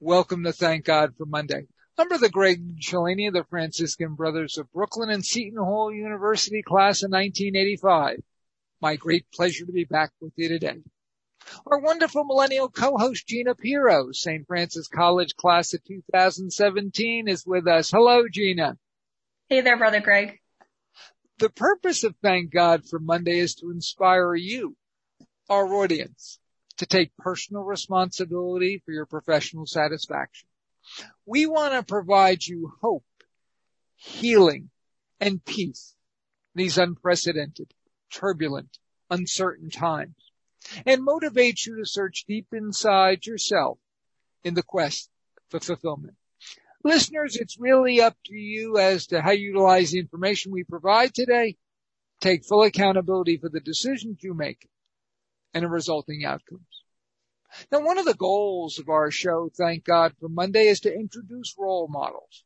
Welcome to Thank God for Monday. I'm Brother Greg Cellini of the Franciscan Brothers of Brooklyn and Seton Hall University class of 1985. My great pleasure to be back with you today. Our wonderful millennial co-host Gina Pirro, St. Francis College class of 2017 is with us. Hello, Gina. Hey there, Brother Greg. The purpose of Thank God for Monday is to inspire you, our audience, to take personal responsibility for your professional satisfaction. We want to provide you hope, healing, and peace in these unprecedented, turbulent, uncertain times and motivate you to search deep inside yourself in the quest for fulfillment. Listeners, it's really up to you as to how you utilize the information we provide today. Take full accountability for the decisions you make and the resulting outcomes. Now, one of the goals of our show, thank God for Monday, is to introduce role models.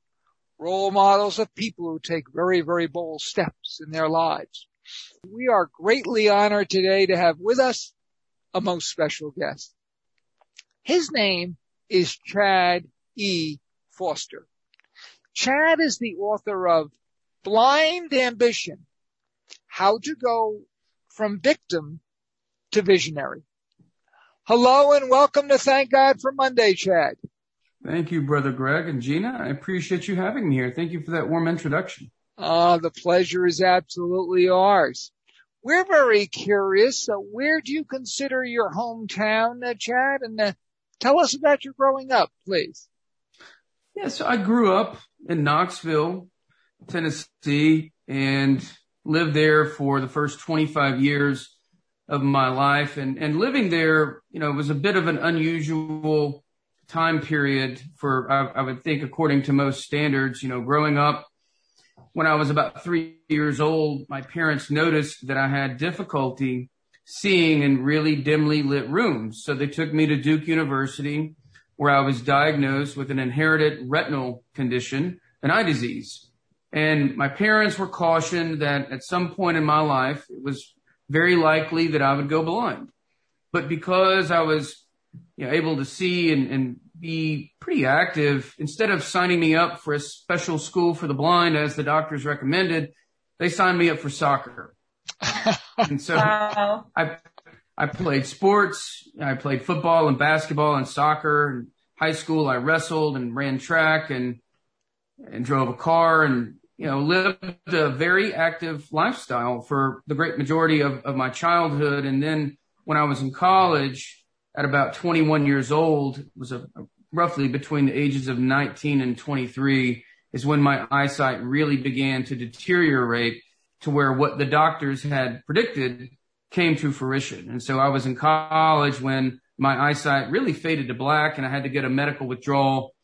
Role models of people who take very, very bold steps in their lives. We are greatly honored today to have with us a most special guest. His name is Chad E. Foster. Chad is the author of Blind Ambition, How to Go from Victim to Visionary. Hello and welcome to Thank God for Monday, Chad. Thank you, Brother Greg and Gina. I appreciate you having me here. Thank you for that warm introduction. Ah, uh, the pleasure is absolutely ours. We're very curious. Uh, where do you consider your hometown, uh, Chad? And uh, tell us about your growing up, please. Yeah, so I grew up in Knoxville, Tennessee, and lived there for the first 25 years of my life and, and living there, you know, was a bit of an unusual time period for, I, I would think, according to most standards, you know, growing up when I was about three years old, my parents noticed that I had difficulty seeing in really dimly lit rooms. So they took me to Duke University where I was diagnosed with an inherited retinal condition, an eye disease. And my parents were cautioned that at some point in my life, it was very likely that I would go blind. But because I was you know, able to see and, and be pretty active, instead of signing me up for a special school for the blind as the doctors recommended, they signed me up for soccer. and so wow. I, I played sports. I played football and basketball and soccer. In high school, I wrestled and ran track and, and drove a car and you know, lived a very active lifestyle for the great majority of, of my childhood. And then when I was in college at about 21 years old, was a, roughly between the ages of 19 and 23 is when my eyesight really began to deteriorate to where what the doctors had predicted came to fruition. And so I was in college when my eyesight really faded to black and I had to get a medical withdrawal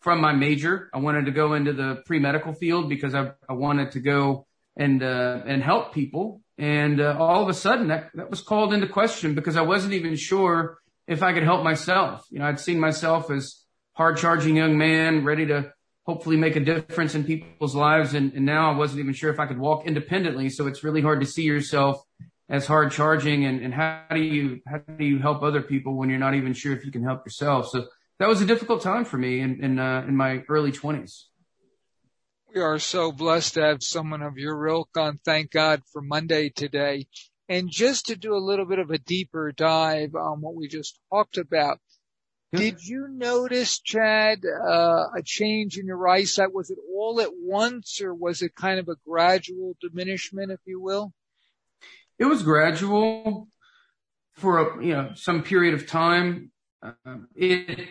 from my major. I wanted to go into the pre-medical field because I, I wanted to go and, uh, and help people. And, uh, all of a sudden that, that was called into question because I wasn't even sure if I could help myself. You know, I'd seen myself as hard charging young man ready to hopefully make a difference in people's lives. And, and now I wasn't even sure if I could walk independently. So it's really hard to see yourself as hard charging and, and how do you, how do you help other people when you're not even sure if you can help yourself? So that was a difficult time for me in in, uh, in my early twenties. We are so blessed to have someone of your ilk on. Thank God for Monday today. And just to do a little bit of a deeper dive on what we just talked about, did you notice, Chad, uh, a change in your eyesight? Was it all at once or was it kind of a gradual diminishment, if you will? It was gradual for a, you know, some period of time. Uh, it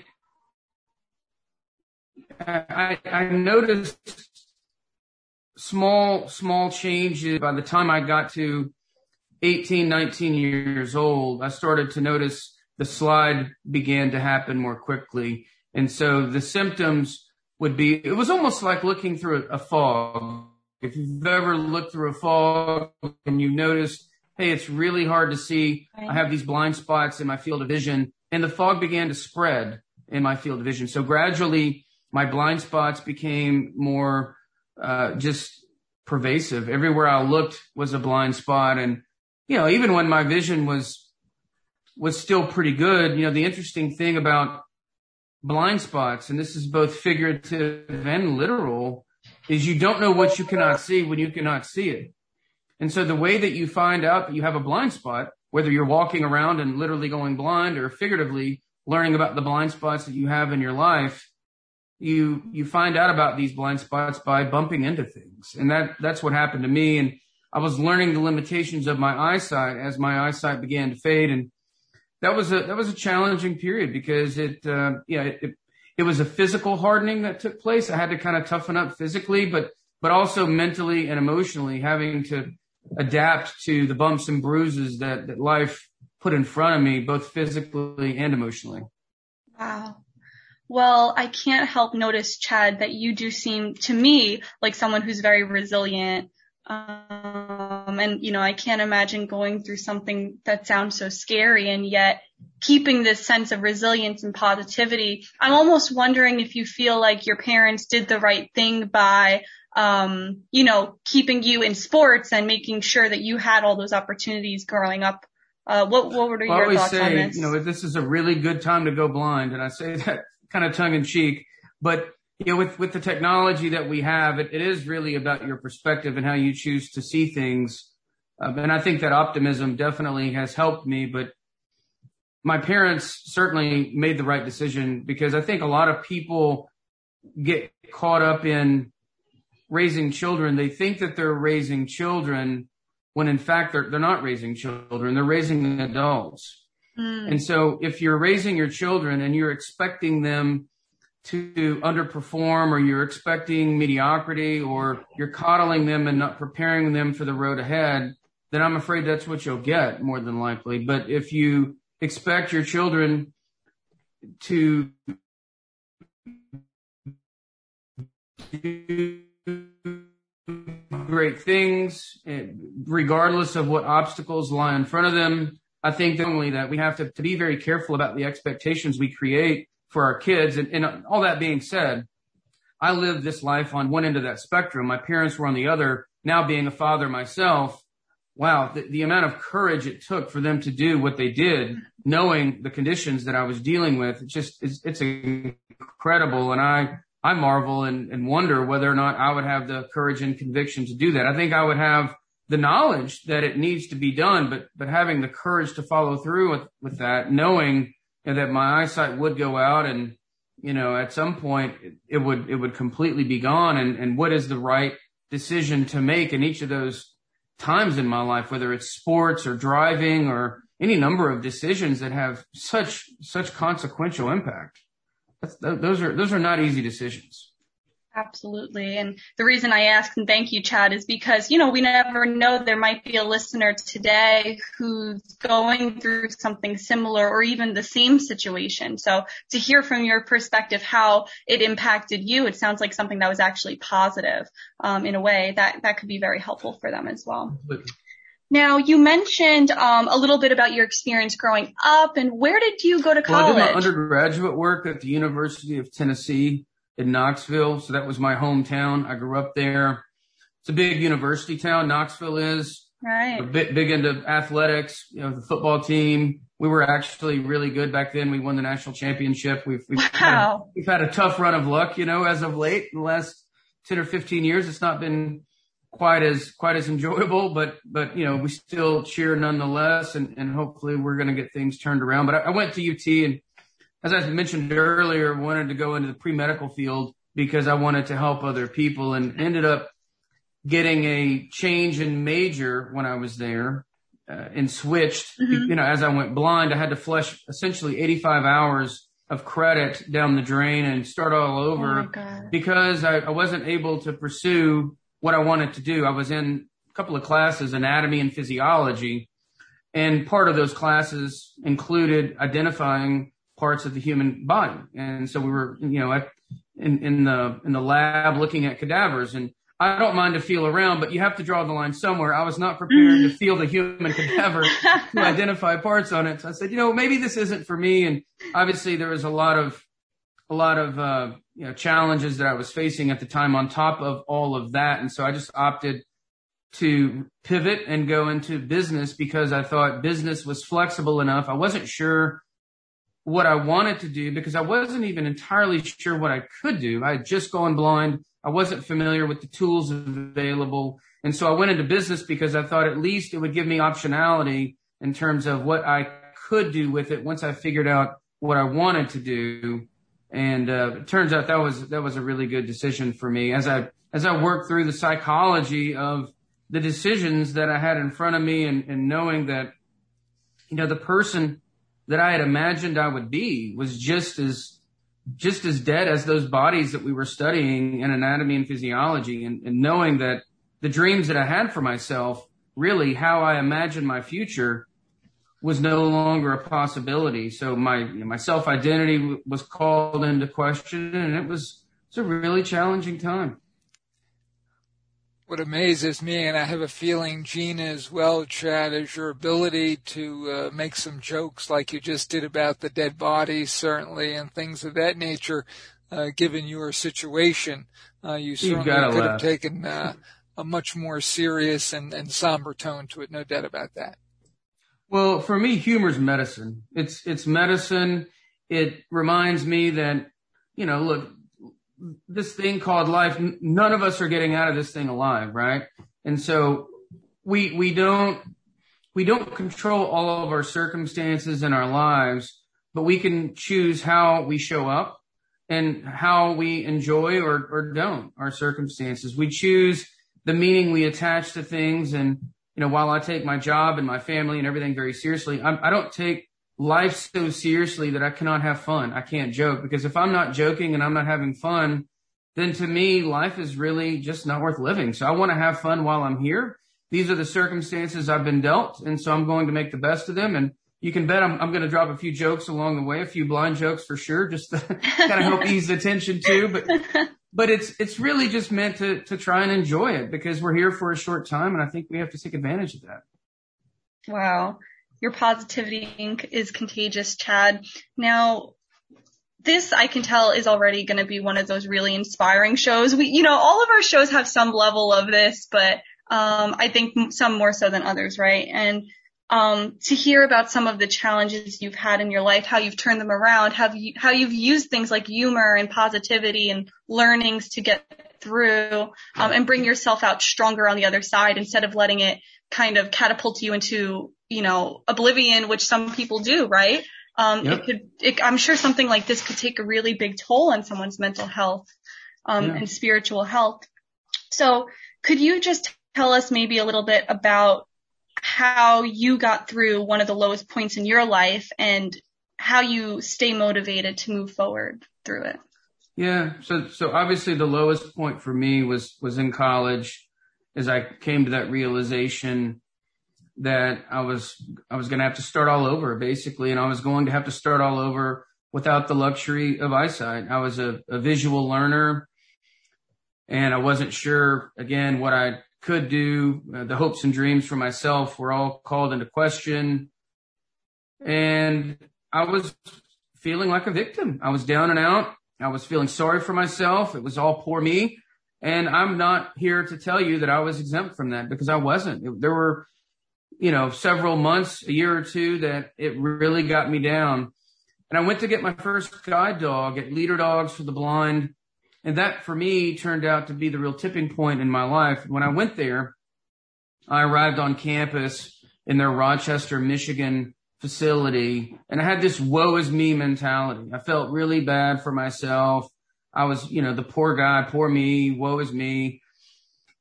I, I noticed small, small changes by the time I got to 18, 19 years old. I started to notice the slide began to happen more quickly. And so the symptoms would be, it was almost like looking through a fog. If you've ever looked through a fog and you noticed, hey, it's really hard to see. I have these blind spots in my field of vision and the fog began to spread in my field of vision. So gradually my blind spots became more uh, just pervasive. Everywhere I looked was a blind spot, and you know, even when my vision was was still pretty good, you know, the interesting thing about blind spots, and this is both figurative and literal, is you don't know what you cannot see when you cannot see it. And so the way that you find out that you have a blind spot, whether you're walking around and literally going blind or figuratively learning about the blind spots that you have in your life, you, you find out about these blind spots by bumping into things. And that, that's what happened to me. And I was learning the limitations of my eyesight as my eyesight began to fade. And that was a, that was a challenging period because it, uh, yeah, it, it was a physical hardening that took place. I had to kind of toughen up physically, but, but also mentally and emotionally having to adapt to the bumps and bruises that, that life put in front of me, both physically and emotionally. Wow. Well, I can't help notice, Chad, that you do seem to me like someone who's very resilient. Um, and you know, I can't imagine going through something that sounds so scary and yet keeping this sense of resilience and positivity. I'm almost wondering if you feel like your parents did the right thing by um, you know, keeping you in sports and making sure that you had all those opportunities growing up. Uh, what, what were your thoughts say, on this? You know, this is a really good time to go blind. And I say that kind of tongue in cheek, but you know, with, with the technology that we have, it, it is really about your perspective and how you choose to see things. Um, and I think that optimism definitely has helped me, but my parents certainly made the right decision because I think a lot of people get caught up in raising children, they think that they're raising children when in fact they're, they're not raising children. They're raising adults. Mm. And so if you're raising your children and you're expecting them to underperform or you're expecting mediocrity or you're coddling them and not preparing them for the road ahead, then I'm afraid that's what you'll get more than likely. But if you expect your children to do great things, eh, regardless of what obstacles lie in front of them. I think only that we have to, to be very careful about the expectations we create for our kids. And, and all that being said, I lived this life on one end of that spectrum. My parents were on the other. Now being a father myself, wow, the, the amount of courage it took for them to do what they did, knowing the conditions that I was dealing with, it's just, it's, it's incredible. And I, I marvel and, and wonder whether or not I would have the courage and conviction to do that. I think I would have the knowledge that it needs to be done, but, but having the courage to follow through with, with that, knowing that my eyesight would go out and, you know, at some point it, it would, it would completely be gone. And, and what is the right decision to make in each of those times in my life, whether it's sports or driving or any number of decisions that have such, such consequential impact. That's, those are those are not easy decisions. Absolutely. And the reason I ask and thank you, Chad, is because, you know, we never know there might be a listener today who's going through something similar or even the same situation. So to hear from your perspective how it impacted you, it sounds like something that was actually positive um, in a way that, that could be very helpful for them as well. Absolutely. Now, you mentioned um, a little bit about your experience growing up, and where did you go to college? Well, I did my undergraduate work at the University of Tennessee in Knoxville, so that was my hometown. I grew up there. It's a big university town. Knoxville is. Right. We're big, big into athletics. You know, the football team. We were actually really good back then. We won the national championship. We've we've, wow. had, we've had a tough run of luck, you know, as of late. In the last ten or fifteen years, it's not been quite as quite as enjoyable, but but you know we still cheer nonetheless, and and hopefully we're going to get things turned around. But I, I went to UT, and as I mentioned earlier, wanted to go into the pre medical field because I wanted to help other people, and ended up getting a change in major when I was there. Uh, and switched, mm-hmm. you know, as I went blind, I had to flush essentially 85 hours of credit down the drain and start all over oh because I, I wasn't able to pursue what I wanted to do. I was in a couple of classes, anatomy and physiology, and part of those classes included identifying parts of the human body. And so we were, you know, in, in the, in the lab looking at cadavers and I don't mind to feel around, but you have to draw the line somewhere. I was not prepared to feel the human cadaver to identify parts on it. So I said, you know, maybe this isn't for me. And obviously there was a lot of, a lot of, uh, you know, challenges that I was facing at the time on top of all of that. And so I just opted to pivot and go into business because I thought business was flexible enough. I wasn't sure what I wanted to do because I wasn't even entirely sure what I could do. I had just gone blind. I wasn't familiar with the tools available. And so I went into business because I thought at least it would give me optionality in terms of what I could do with it once I figured out what I wanted to do. And uh, it turns out that was that was a really good decision for me as I as I worked through the psychology of the decisions that I had in front of me and, and knowing that you know the person that I had imagined I would be was just as just as dead as those bodies that we were studying in anatomy and physiology and, and knowing that the dreams that I had for myself really how I imagined my future was no longer a possibility. So my you know, my self identity w- was called into question, and it was it's a really challenging time. What amazes me, and I have a feeling Gina as well, Chad, is your ability to uh, make some jokes like you just did about the dead bodies, certainly, and things of that nature. Uh, given your situation, uh, you certainly could laugh. have taken uh, a much more serious and, and somber tone to it, no doubt about that. Well, for me, humor's medicine. It's, it's medicine. It reminds me that, you know, look, this thing called life, none of us are getting out of this thing alive, right? And so we, we don't, we don't control all of our circumstances in our lives, but we can choose how we show up and how we enjoy or, or don't our circumstances. We choose the meaning we attach to things and you know, while I take my job and my family and everything very seriously, I'm, I do not take life so seriously that I cannot have fun. I can't joke because if I'm not joking and I'm not having fun, then to me, life is really just not worth living. So I want to have fun while I'm here. These are the circumstances I've been dealt. And so I'm going to make the best of them. And you can bet I'm, I'm going to drop a few jokes along the way, a few blind jokes for sure, just to kind of help ease the tension too. But but it's it's really just meant to to try and enjoy it because we're here for a short time and I think we have to take advantage of that. Wow. Your positivity is contagious, Chad. Now, this I can tell is already going to be one of those really inspiring shows. We, you know, all of our shows have some level of this, but um, I think some more so than others, right? And um, to hear about some of the challenges you've had in your life, how you've turned them around, how you, how you've used things like humor and positivity and learnings to get through, um, and bring yourself out stronger on the other side instead of letting it kind of catapult you into, you know, oblivion, which some people do, right? Um, yep. it could, it, I'm sure something like this could take a really big toll on someone's mental health, um, yeah. and spiritual health. So could you just tell us maybe a little bit about how you got through one of the lowest points in your life and how you stay motivated to move forward through it. Yeah. So, so obviously the lowest point for me was, was in college as I came to that realization that I was, I was going to have to start all over basically. And I was going to have to start all over without the luxury of eyesight. I was a, a visual learner and I wasn't sure again what I could do. Uh, the hopes and dreams for myself were all called into question. And I was feeling like a victim. I was down and out. I was feeling sorry for myself. It was all poor me. And I'm not here to tell you that I was exempt from that because I wasn't. There were, you know, several months, a year or two that it really got me down. And I went to get my first guide dog at Leader Dogs for the Blind and that for me turned out to be the real tipping point in my life. When I went there, I arrived on campus in their Rochester, Michigan facility and I had this woe is me mentality. I felt really bad for myself. I was, you know, the poor guy, poor me, woe is me.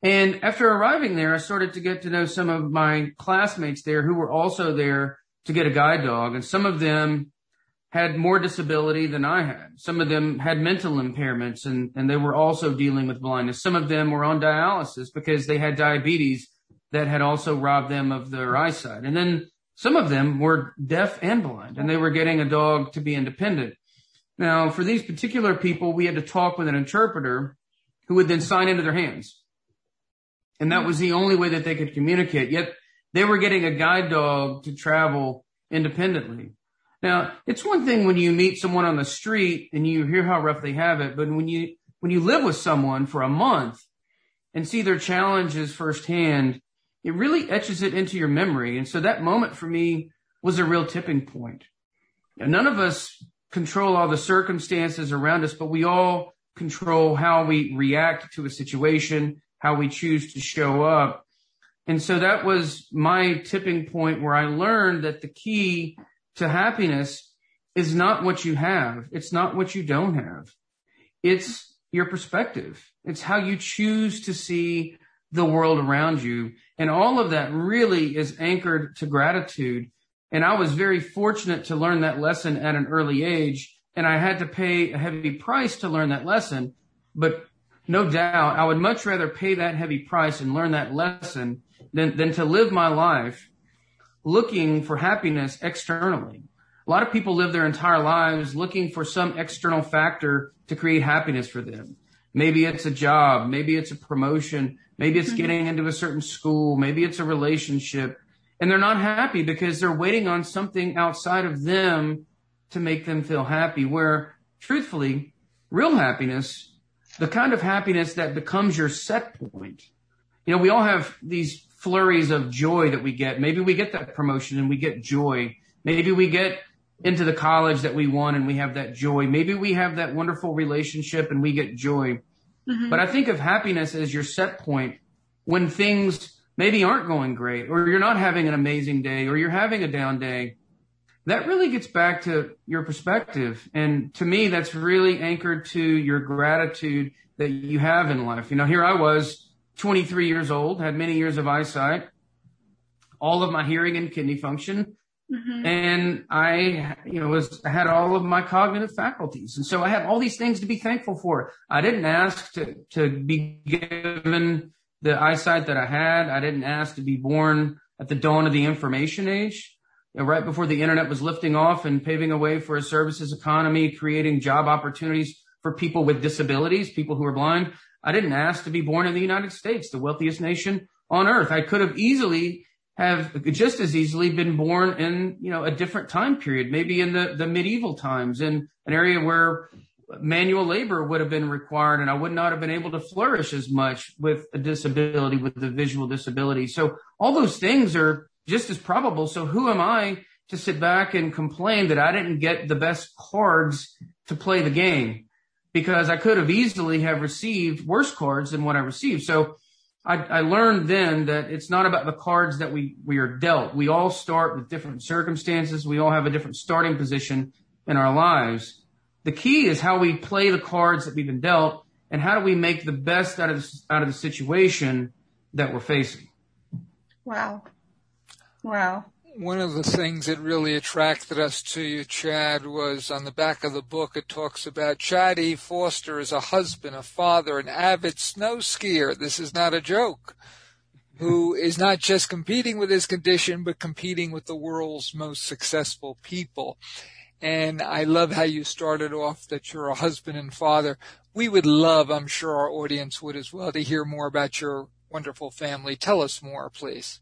And after arriving there, I started to get to know some of my classmates there who were also there to get a guide dog. And some of them had more disability than I had. Some of them had mental impairments and, and they were also dealing with blindness. Some of them were on dialysis because they had diabetes that had also robbed them of their eyesight. And then some of them were deaf and blind and they were getting a dog to be independent. Now, for these particular people, we had to talk with an interpreter who would then sign into their hands. And that was the only way that they could communicate. Yet they were getting a guide dog to travel independently. Now, it's one thing when you meet someone on the street and you hear how rough they have it, but when you, when you live with someone for a month and see their challenges firsthand, it really etches it into your memory. And so that moment for me was a real tipping point. none of us control all the circumstances around us, but we all control how we react to a situation, how we choose to show up. And so that was my tipping point where I learned that the key to happiness is not what you have. It's not what you don't have. It's your perspective. It's how you choose to see the world around you. And all of that really is anchored to gratitude. And I was very fortunate to learn that lesson at an early age. And I had to pay a heavy price to learn that lesson. But no doubt I would much rather pay that heavy price and learn that lesson than, than to live my life looking for happiness externally. A lot of people live their entire lives looking for some external factor to create happiness for them. Maybe it's a job. Maybe it's a promotion. Maybe it's mm-hmm. getting into a certain school. Maybe it's a relationship. And they're not happy because they're waiting on something outside of them to make them feel happy. Where truthfully, real happiness, the kind of happiness that becomes your set point. You know, we all have these flurries of joy that we get. Maybe we get that promotion and we get joy. Maybe we get into the college that we want and we have that joy. Maybe we have that wonderful relationship and we get joy. Mm-hmm. But I think of happiness as your set point when things maybe aren't going great or you're not having an amazing day or you're having a down day. That really gets back to your perspective. And to me, that's really anchored to your gratitude that you have in life. You know, here I was 23 years old, had many years of eyesight, all of my hearing and kidney function. Mm-hmm. And I, you know, was, had all of my cognitive faculties. And so I have all these things to be thankful for. I didn't ask to, to be given the eyesight that I had. I didn't ask to be born at the dawn of the information age, right before the internet was lifting off and paving a way for a services economy, creating job opportunities for people with disabilities, people who are blind. I didn't ask to be born in the United States, the wealthiest nation on earth. I could have easily have just as easily been born in, you know, a different time period, maybe in the, the medieval times in an area where manual labor would have been required and I would not have been able to flourish as much with a disability, with a visual disability. So all those things are just as probable. So who am I to sit back and complain that I didn't get the best cards to play the game? Because I could have easily have received worse cards than what I received. So I, I learned then that it's not about the cards that we, we are dealt. We all start with different circumstances. We all have a different starting position in our lives. The key is how we play the cards that we've been dealt and how do we make the best out of the, out of the situation that we're facing. Wow. Wow one of the things that really attracted us to you, Chad, was on the back of the book. It talks about Chad E. Foster as a husband, a father, an avid snow skier. This is not a joke. Who is not just competing with his condition, but competing with the world's most successful people. And I love how you started off that you're a husband and father. We would love, I'm sure our audience would as well, to hear more about your wonderful family. Tell us more, please.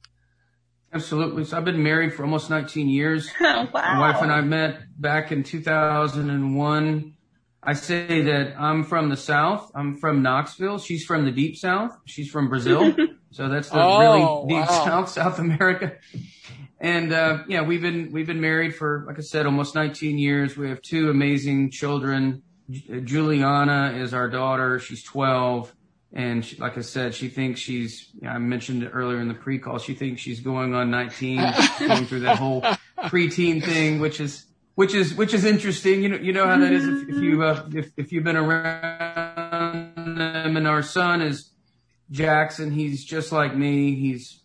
Absolutely. So I've been married for almost 19 years. wow. My wife and I met back in 2001. I say that I'm from the South. I'm from Knoxville. She's from the deep South. She's from Brazil. so that's the oh, really deep wow. South, South America. And, uh, yeah, we've been, we've been married for, like I said, almost 19 years. We have two amazing children. Juliana is our daughter. She's 12. And she, like I said, she thinks she's, you know, I mentioned it earlier in the pre-call, she thinks she's going on 19, going through that whole preteen thing, which is, which is, which is interesting. You know, you know how that is if, if you, uh, if, if you've been around them and our son is Jackson. He's just like me. He's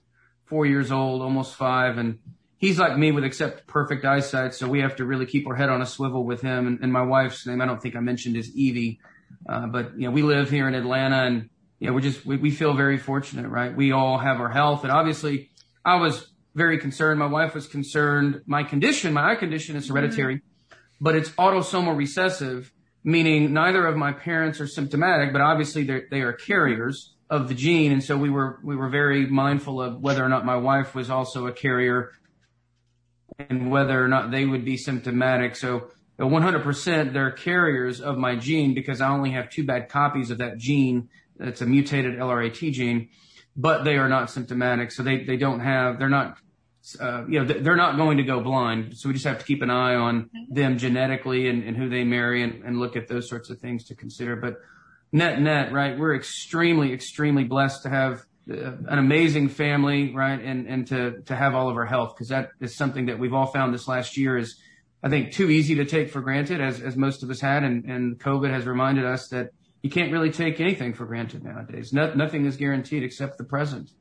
four years old, almost five. And he's like me with except perfect eyesight. So we have to really keep our head on a swivel with him. And, and my wife's name, I don't think I mentioned is Evie. Uh, but you know, we live here in Atlanta and you know, we're just, we, we feel very fortunate, right? We all have our health. And obviously, I was very concerned. My wife was concerned. My condition, my eye condition is hereditary, mm-hmm. but it's autosomal recessive, meaning neither of my parents are symptomatic, but obviously they are carriers of the gene. And so we were, we were very mindful of whether or not my wife was also a carrier and whether or not they would be symptomatic. So 100% they're carriers of my gene because I only have two bad copies of that gene it's a mutated LRAT gene, but they are not symptomatic. So they, they don't have, they're not uh, you know, they're not going to go blind. So we just have to keep an eye on them genetically and, and who they marry and, and look at those sorts of things to consider. But net, net, right? We're extremely, extremely blessed to have uh, an amazing family, right? And, and to, to have all of our health because that is something that we've all found this last year is, I think, too easy to take for granted as, as most of us had. And, and COVID has reminded us that you can't really take anything for granted nowadays. No, nothing is guaranteed except the present.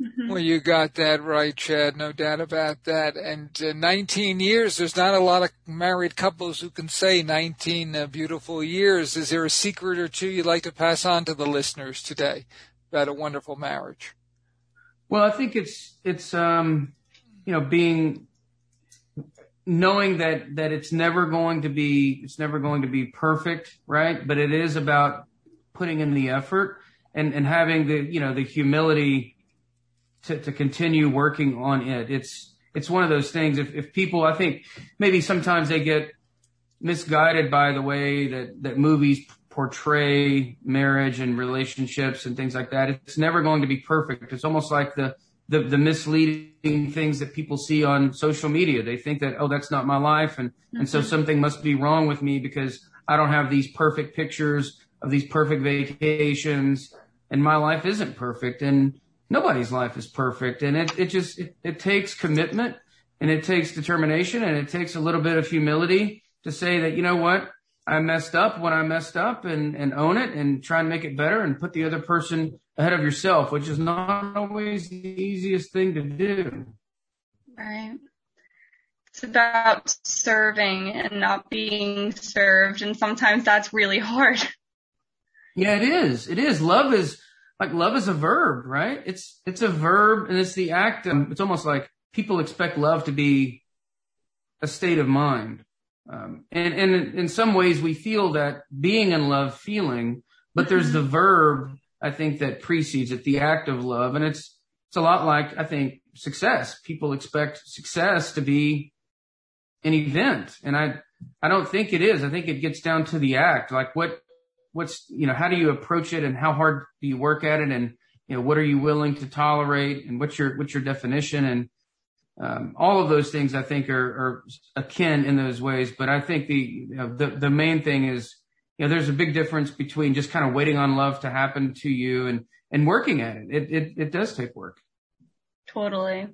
Mm-hmm. Well, you got that right, Chad. No doubt about that. And uh, 19 years, there's not a lot of married couples who can say 19 uh, beautiful years. Is there a secret or two you'd like to pass on to the listeners today about a wonderful marriage? Well, I think it's, it's, um, you know, being, knowing that, that it's never going to be, it's never going to be perfect, right? But it is about putting in the effort and, and having the, you know, the humility to, to continue working on it. It's, it's one of those things. If, if people, I think maybe sometimes they get misguided by the way that, that movies portray marriage and relationships and things like that. It's never going to be perfect. It's almost like the, the, the misleading things that people see on social media. They think that, oh, that's not my life. And, mm-hmm. and so mm-hmm. something must be wrong with me because I don't have these perfect pictures of these perfect vacations and my life isn't perfect. And, nobody's life is perfect. And it, it just, it, it takes commitment and it takes determination and it takes a little bit of humility to say that, you know what? I messed up when I messed up and, and own it and try and make it better and put the other person ahead of yourself, which is not always the easiest thing to do. Right. It's about serving and not being served. And sometimes that's really hard. Yeah, it is. It is. Love is, like love is a verb, right? It's, it's a verb and it's the act. Of, it's almost like people expect love to be a state of mind. Um, and, and in some ways we feel that being in love feeling, but there's the verb, I think that precedes it, the act of love. And it's, it's a lot like, I think, success. People expect success to be an event. And I, I don't think it is. I think it gets down to the act. Like what, what's, you know, how do you approach it and how hard do you work at it? And, you know, what are you willing to tolerate and what's your, what's your definition? And, um, all of those things I think are, are akin in those ways. But I think the, you know, the, the main thing is, you know, there's a big difference between just kind of waiting on love to happen to you and, and working at it. It, it, it does take work. Totally.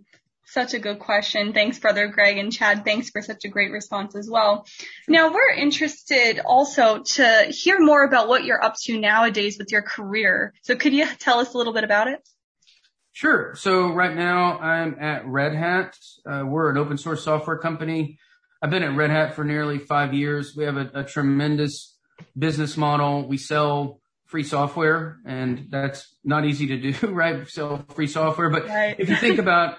Such a good question. Thanks, Brother Greg and Chad. Thanks for such a great response as well. Now we're interested also to hear more about what you're up to nowadays with your career. So could you tell us a little bit about it? Sure. So right now I'm at Red Hat. Uh, we're an open source software company. I've been at Red Hat for nearly five years. We have a, a tremendous business model. We sell free software and that's not easy to do, right? Sell free software. But right. if you think about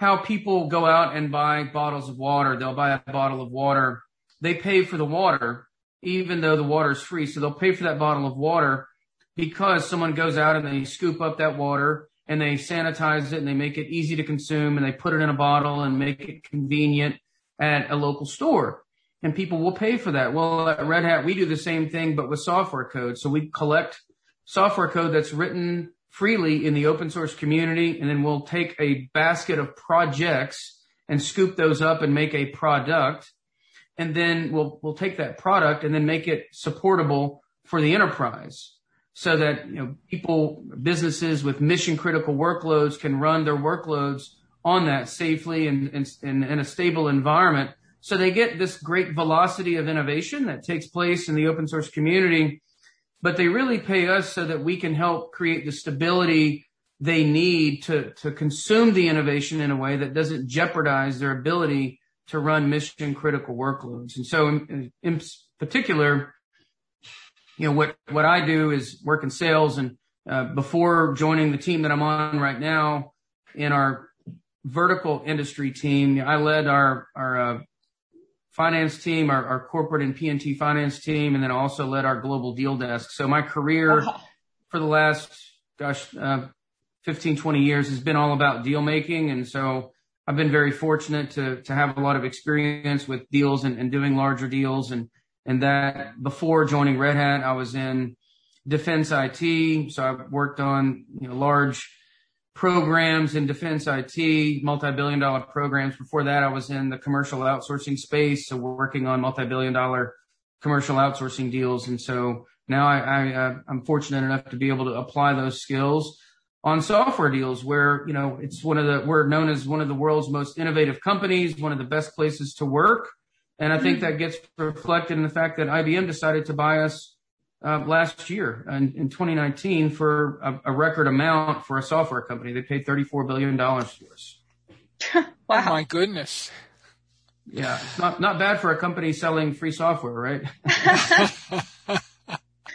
how people go out and buy bottles of water. They'll buy a bottle of water. They pay for the water, even though the water is free. So they'll pay for that bottle of water because someone goes out and they scoop up that water and they sanitize it and they make it easy to consume and they put it in a bottle and make it convenient at a local store. And people will pay for that. Well, at Red Hat, we do the same thing, but with software code. So we collect software code that's written freely in the open source community. And then we'll take a basket of projects and scoop those up and make a product. And then we'll, we'll take that product and then make it supportable for the enterprise so that, you know, people, businesses with mission critical workloads can run their workloads on that safely and, and, in a stable environment. So they get this great velocity of innovation that takes place in the open source community but they really pay us so that we can help create the stability they need to, to consume the innovation in a way that doesn't jeopardize their ability to run mission critical workloads. And so in, in particular, you know, what, what I do is work in sales and uh, before joining the team that I'm on right now in our vertical industry team, I led our, our uh, finance team, our, our corporate and PNT finance team, and then also led our global deal desk. So my career for the last, gosh, uh, 15, 20 years has been all about deal making. And so I've been very fortunate to, to have a lot of experience with deals and, and doing larger deals. And, and that before joining Red Hat, I was in defense IT. So I worked on, you know, large programs in defense IT, multi-billion dollar programs. Before that, I was in the commercial outsourcing space, so working on multi-billion dollar commercial outsourcing deals. And so now I, I uh, I'm fortunate enough to be able to apply those skills on software deals where, you know, it's one of the, we're known as one of the world's most innovative companies, one of the best places to work. And I think mm-hmm. that gets reflected in the fact that IBM decided to buy us last year in, in 2019 for a, a, record amount for a software company. They paid $34 billion to us. wow. Oh my goodness. Yeah. It's not, not bad for a company selling free software, right?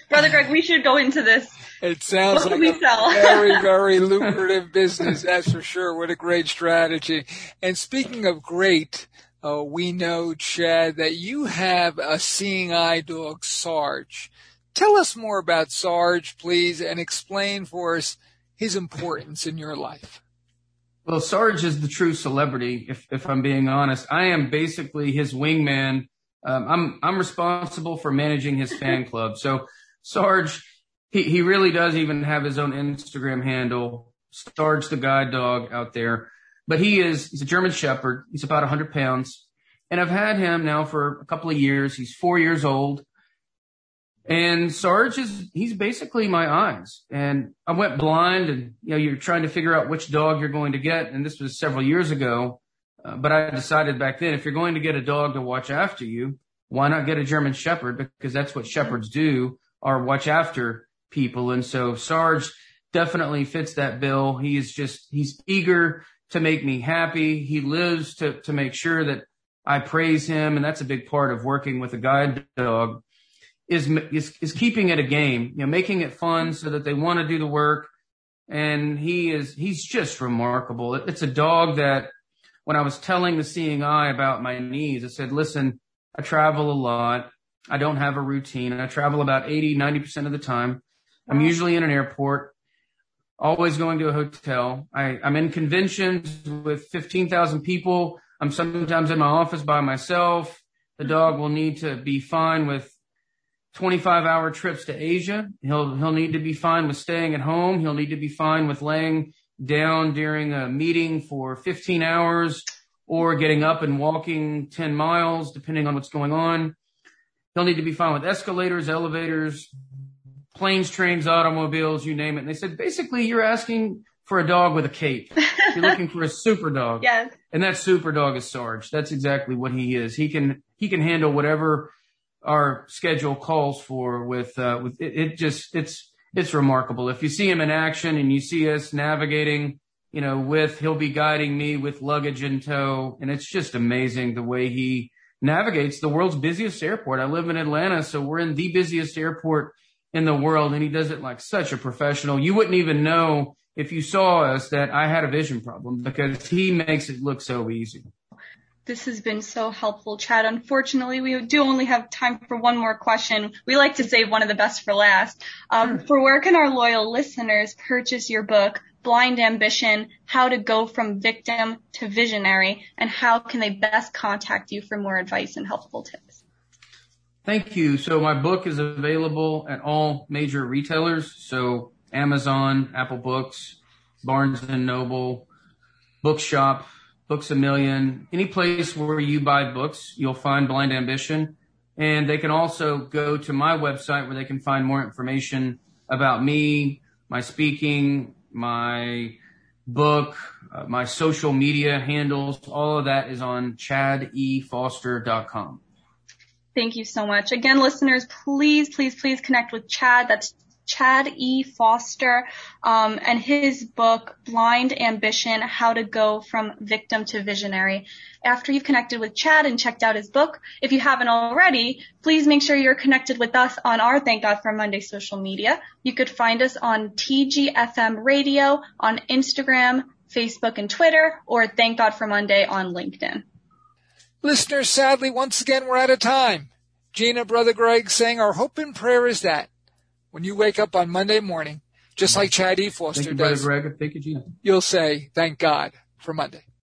Brother Greg, we should go into this. It sounds what like a sell? very, very lucrative business. That's for sure. What a great strategy. And speaking of great, uh, we know, Chad, that you have a seeing eye dog, Sarge. Tell us more about Sarge, please, and explain for us his importance in your life. Well, Sarge is the true celebrity, if, if I'm being honest. I am basically his wingman. Um, I'm, I'm responsible for managing his fan club. So Sarge, he, he really does even have his own Instagram handle, Sarge the guide dog out there. But he is, he's a German Shepherd. He's about 100 pounds. And I've had him now for a couple of years. He's four years old. And Sarge is, he's basically my eyes. And I went blind and, you know, you're trying to figure out which dog you're going to get. And this was several years ago. Uh, but I decided back then, if you're going to get a dog to watch after you, why not get a German Shepherd? Because that's what shepherds do are watch after people. And so Sarge definitely fits that bill. He is just, he's eager to make me happy. He lives to, to make sure that I praise him. And that's a big part of working with a guide dog is, is, is keeping it a game, you know, making it fun so that they want to do the work. And he is, he's just remarkable. It's a dog that when I was telling the seeing eye about my knees, I said, listen, I travel a lot. I don't have a routine I travel about 80, 90% of the time. I'm usually in an airport, always going to a hotel. I, I'm in conventions with 15,000 people. I'm sometimes in my office by myself. The dog will need to be fine with 25 hour trips to Asia. He'll, he'll need to be fine with staying at home. He'll need to be fine with laying down during a meeting for 15 hours or getting up and walking 10 miles, depending on what's going on. He'll need to be fine with escalators, elevators, planes, trains, automobiles, you name it. And they said, basically, you're asking for a dog with a cape. You're looking for a super dog. Yes. And that super dog is Sarge. That's exactly what he is. He can, he can handle whatever our schedule calls for with, uh, with it, it just, it's, it's remarkable. If you see him in action and you see us navigating, you know, with, he'll be guiding me with luggage in tow. And it's just amazing the way he, navigates the world's busiest airport. I live in Atlanta, so we're in the busiest airport in the world, and he does it like such a professional. You wouldn't even know if you saw us that I had a vision problem because he makes it look so easy. This has been so helpful, Chad. Unfortunately, we do only have time for one more question. We like to save one of the best for last. Um, for where can our loyal listeners purchase your book, blind ambition, how to go from victim to visionary, and how can they best contact you for more advice and helpful tips? Thank you. So my book is available at all major retailers. So Amazon, Apple Books, Barnes and Noble, Bookshop, Books a Million, any place where you buy books, you'll find Blind Ambition. And they can also go to my website where they can find more information about me, my speaking, my book, uh, my social media handles, all of that is on chadefoster.com. Thank you so much. Again, listeners, please, please, please connect with Chad. That's Chad E. Foster, um, and his book, Blind Ambition, How to Go from Victim to Visionary. After you've connected with Chad and checked out his book, if you haven't already, please make sure you're connected with us on our Thank God for Monday social media. You could find us on TGFM Radio, on Instagram, Facebook, and Twitter, or Thank God for Monday on LinkedIn. Listeners, sadly, once again, we're out of time. Gina, Brother Greg saying our hope and prayer is that when you wake up on Monday morning, just like Chad E. Foster Thank you, does, Greg. Thank you, you'll say, thank God for Monday.